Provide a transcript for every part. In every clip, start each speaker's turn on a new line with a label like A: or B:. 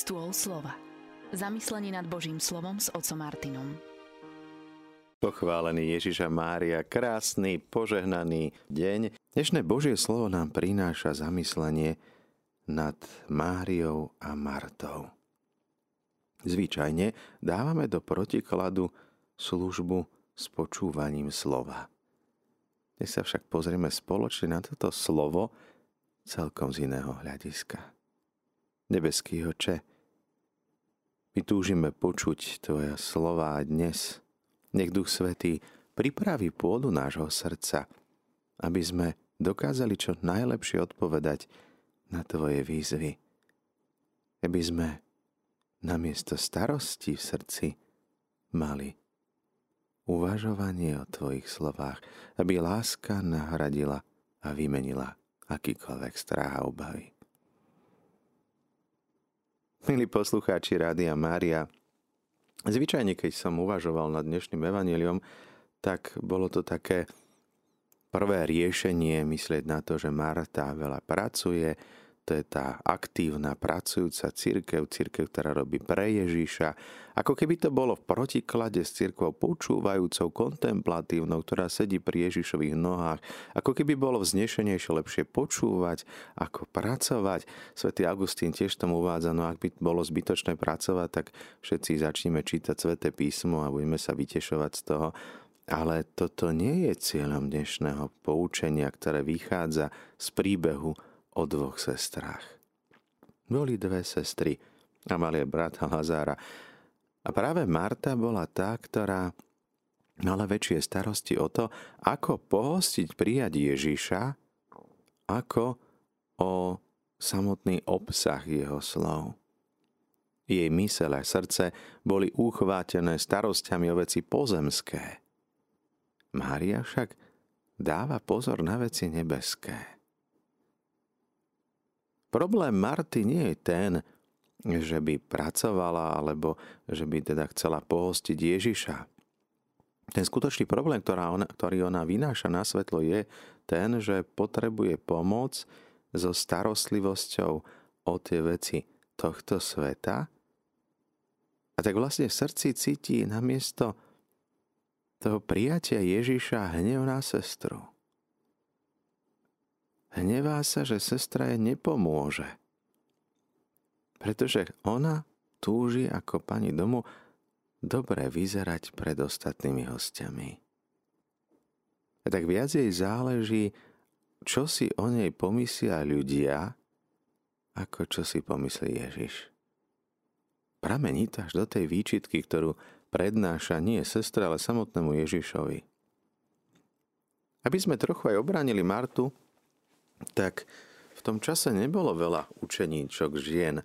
A: Stôl slova. Zamyslenie nad Božím slovom s otcom Martinom.
B: Pochválený Ježiša Mária, krásny, požehnaný deň. Dnešné Božie slovo nám prináša zamyslenie nad Máriou a Martou. Zvyčajne dávame do protikladu službu s počúvaním slova. Dnes sa však pozrieme spoločne na toto slovo celkom z iného hľadiska. Nebeský oče, my túžime počuť Tvoja slova dnes. Nech Duch Svetý pripraví pôdu nášho srdca, aby sme dokázali čo najlepšie odpovedať na Tvoje výzvy. Aby sme namiesto starosti v srdci mali uvažovanie o Tvojich slovách, aby láska nahradila a vymenila akýkoľvek strach a obavy. Milí poslucháči Rádia Mária, zvyčajne keď som uvažoval nad dnešným evaníliom, tak bolo to také prvé riešenie myslieť na to, že Marta veľa pracuje, to je tá aktívna, pracujúca církev, církev, ktorá robí pre Ježíša. Ako keby to bolo v protiklade s církvou počúvajúcou, kontemplatívnou, ktorá sedí pri Ježišových nohách. Ako keby bolo vznešenejšie lepšie počúvať, ako pracovať. Svetý Augustín tiež tomu uvádza, no ak by bolo zbytočné pracovať, tak všetci začneme čítať Sveté písmo a budeme sa vytešovať z toho. Ale toto nie je cieľom dnešného poučenia, ktoré vychádza z príbehu o dvoch sestrách. Boli dve sestry a mali brata Lazára. A práve Marta bola tá, ktorá mala väčšie starosti o to, ako pohostiť prijať Ježiša, ako o samotný obsah jeho slov. Jej mysel a srdce boli uchvátené starosťami o veci pozemské. Mária však dáva pozor na veci nebeské. Problém Marty nie je ten, že by pracovala alebo že by teda chcela pohostiť Ježiša. Ten skutočný problém, ktorá ona, ktorý ona vynáša na svetlo, je ten, že potrebuje pomoc so starostlivosťou o tie veci tohto sveta. A tak vlastne v srdci cíti namiesto toho prijatia Ježiša hnev na sestru. Hnevá sa, že sestra jej nepomôže. Pretože ona túži ako pani domu dobre vyzerať pred ostatnými hostiami. A tak viac jej záleží, čo si o nej pomyslia ľudia, ako čo si pomyslí Ježiš. Pramení to až do tej výčitky, ktorú prednáša nie sestra, ale samotnému Ježišovi. Aby sme trochu aj obránili Martu, tak v tom čase nebolo veľa učeníčok žien.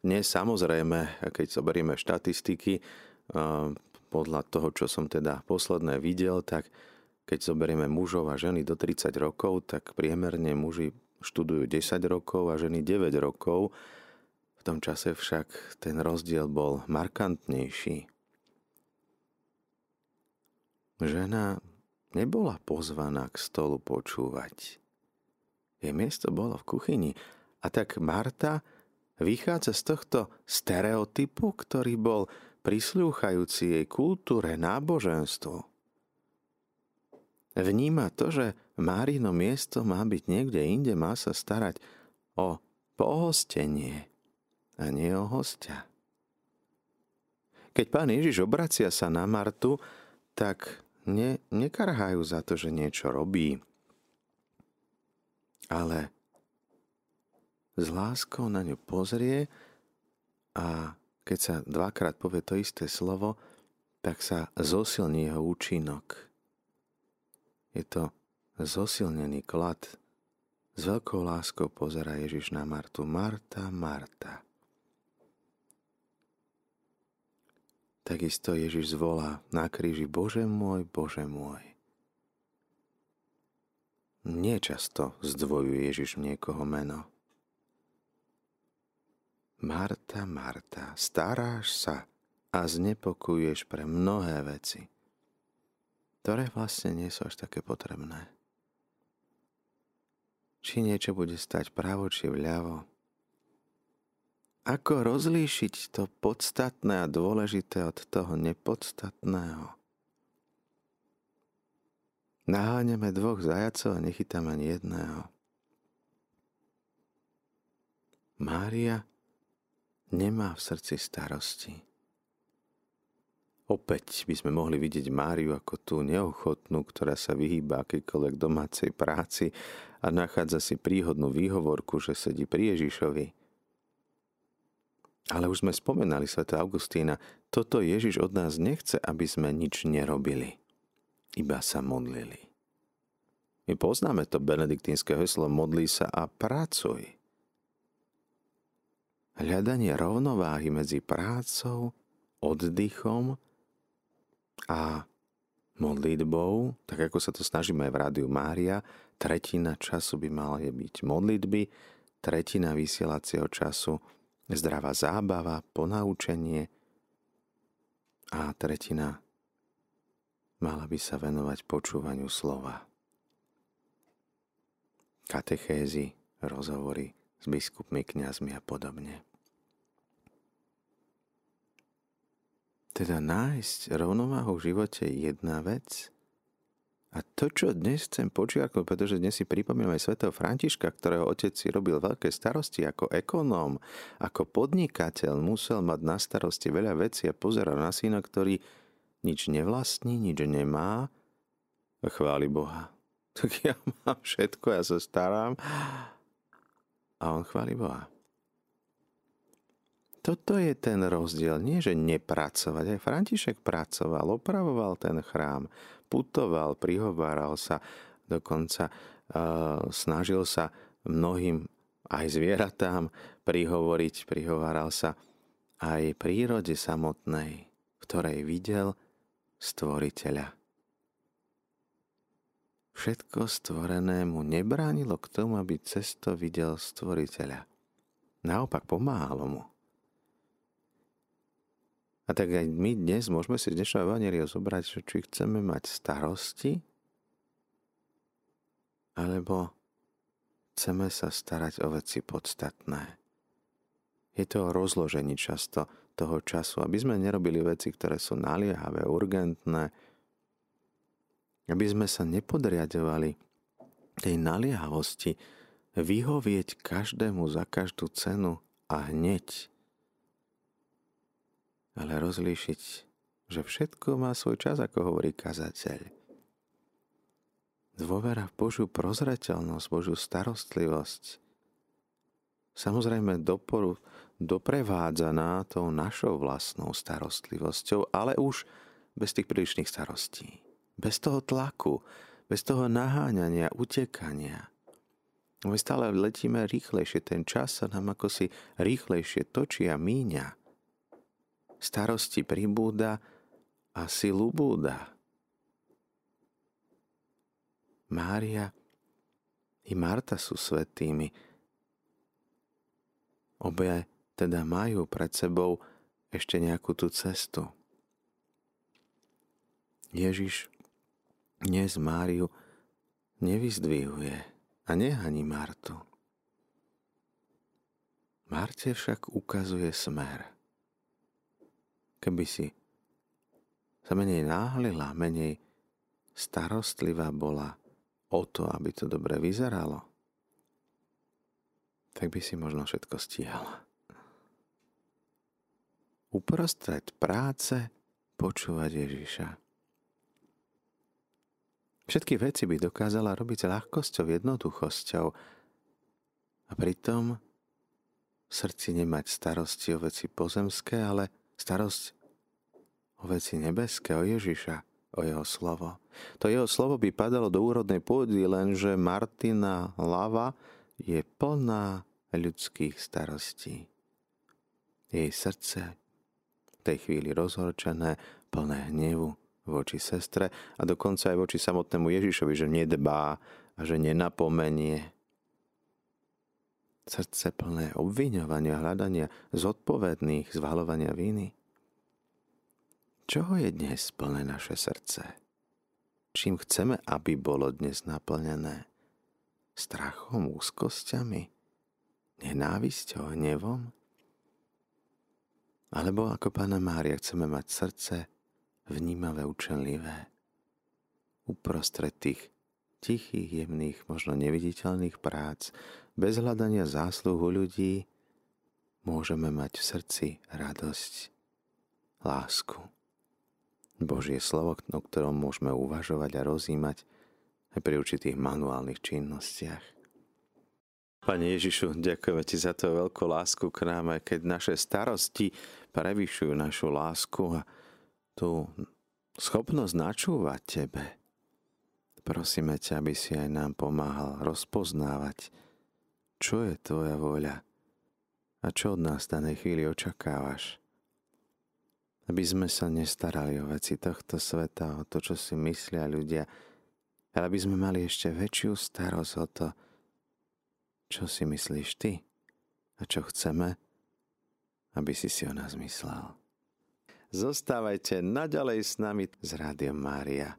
B: Dnes samozrejme, keď zoberieme štatistiky, podľa toho, čo som teda posledné videl, tak keď zoberieme mužov a ženy do 30 rokov, tak priemerne muži študujú 10 rokov a ženy 9 rokov. V tom čase však ten rozdiel bol markantnejší. Žena nebola pozvaná k stolu počúvať. Jej miesto bolo v kuchyni. A tak Marta vychádza z tohto stereotypu, ktorý bol prislúchajúci jej kultúre, náboženstvu. Vníma to, že Márino miesto má byť niekde inde, má sa starať o pohostenie a nie o hostia. Keď pán Ježiš obracia sa na Martu, tak ne, nekarhajú za to, že niečo robí, ale s láskou na ňu pozrie a keď sa dvakrát povie to isté slovo, tak sa zosilní jeho účinok. Je to zosilnený klad. S veľkou láskou pozera Ježiš na Martu. Marta, Marta. Takisto Ježiš zvolá na kríži Bože môj, Bože môj. Nečasto zdvojuje Ježiš niekoho meno. Marta, Marta, staráš sa a znepokuješ pre mnohé veci, ktoré vlastne nie sú až také potrebné. Či niečo bude stať pravo či vľavo, Ako rozlíšiť to podstatné a dôležité od toho nepodstatného? Naháňame dvoch zajacov a nechytáme ani jedného. Mária nemá v srdci starosti. Opäť by sme mohli vidieť Máriu ako tú neochotnú, ktorá sa vyhýba akýkoľvek domácej práci a nachádza si príhodnú výhovorku, že sedí pri Ježišovi. Ale už sme spomenali Sv. Augustína, toto Ježiš od nás nechce, aby sme nič nerobili. Iba sa modlili. My poznáme to benediktínske heslo modlí sa a pracuj. Hľadanie rovnováhy medzi prácou, oddychom a modlitbou, tak ako sa to snažíme aj v Rádiu Mária, tretina času by mala byť modlitby, tretina vysielacieho času zdravá zábava, ponaučenie a tretina mala by sa venovať počúvaniu slova. Katechézy, rozhovory s biskupmi, kňazmi a podobne. Teda nájsť rovnováhu v živote je jedna vec a to, čo dnes chcem počiarknúť, pretože dnes si pripomíname svätého Františka, ktorého otec si robil veľké starosti ako ekonóm, ako podnikateľ, musel mať na starosti veľa vecí a pozera na syna, ktorý nič nevlastní, nič nemá a chváli Boha. Tak ja mám všetko, ja sa starám a on chváli Boha. Toto je ten rozdiel. Nie, že nepracovať. Aj František pracoval, opravoval ten chrám, putoval, prihováral sa, dokonca uh, snažil sa mnohým aj zvieratám prihovoriť, prihováral sa aj prírode samotnej, ktorej videl stvoriteľa. Všetko stvorené mu nebránilo k tomu, aby cesto videl stvoriteľa. Naopak pomáhalo mu. A tak aj my dnes môžeme si dnešného evanelia zobrať, že či chceme mať starosti, alebo chceme sa starať o veci podstatné. Je to o rozložení často toho času, aby sme nerobili veci, ktoré sú naliehavé, urgentné, aby sme sa nepodriadovali tej naliehavosti, vyhovieť každému za každú cenu a hneď. Ale rozlíšiť, že všetko má svoj čas, ako hovorí kazateľ. Dôvera v Božiu prozreteľnosť, Božiu starostlivosť, samozrejme doporu, doprevádzaná tou našou vlastnou starostlivosťou, ale už bez tých prílišných starostí. Bez toho tlaku, bez toho naháňania, utekania. My stále letíme rýchlejšie, ten čas sa nám ako si rýchlejšie točí a míňa starosti pribúda a silu búda. Mária i Marta sú svetými. Obe teda majú pred sebou ešte nejakú tú cestu. Ježiš dnes Máriu nevyzdvihuje a nehaní Martu. Marte však ukazuje smer keby si sa menej náhlila, menej starostlivá bola o to, aby to dobre vyzeralo, tak by si možno všetko stíhala. Uprostred práce počúvať Ježiša. Všetky veci by dokázala robiť ľahkosťou, jednoduchosťou a pritom v srdci nemať starosti o veci pozemské, ale starosť o veci nebeské, o Ježiša, o jeho slovo. To jeho slovo by padalo do úrodnej pôdy, lenže Martina Lava je plná ľudských starostí. Jej srdce v tej chvíli rozhorčené, plné hnevu voči sestre a dokonca aj voči samotnému Ježišovi, že nedbá a že nenapomenie. Srdce plné obviňovania, hľadania zodpovedných, zvalovania viny. Čoho je dnes plné naše srdce? Čím chceme, aby bolo dnes naplnené? Strachom, úzkosťami? Nenávisťou, hnevom? Alebo ako Pána Mária chceme mať srdce vnímavé, učenlivé. Uprostred tých tichých, jemných, možno neviditeľných prác, bez hľadania zásluhu ľudí, môžeme mať v srdci radosť, lásku. Božie slovo, o ktorom môžeme uvažovať a rozímať aj pri určitých manuálnych činnostiach. Pane Ježišu, ďakujeme Ti za to veľkú lásku k nám, aj keď naše starosti prevyšujú našu lásku a tú schopnosť načúvať Tebe. Prosíme ťa, aby si aj nám pomáhal rozpoznávať, čo je Tvoja voľa a čo od nás v danej chvíli očakávaš. Aby sme sa nestarali o veci tohto sveta, o to, čo si myslia ľudia, ale aby sme mali ešte väčšiu starosť o to, čo si myslíš ty a čo chceme, aby si si o nás myslel. Zostávajte naďalej s nami z Rádiom Mária.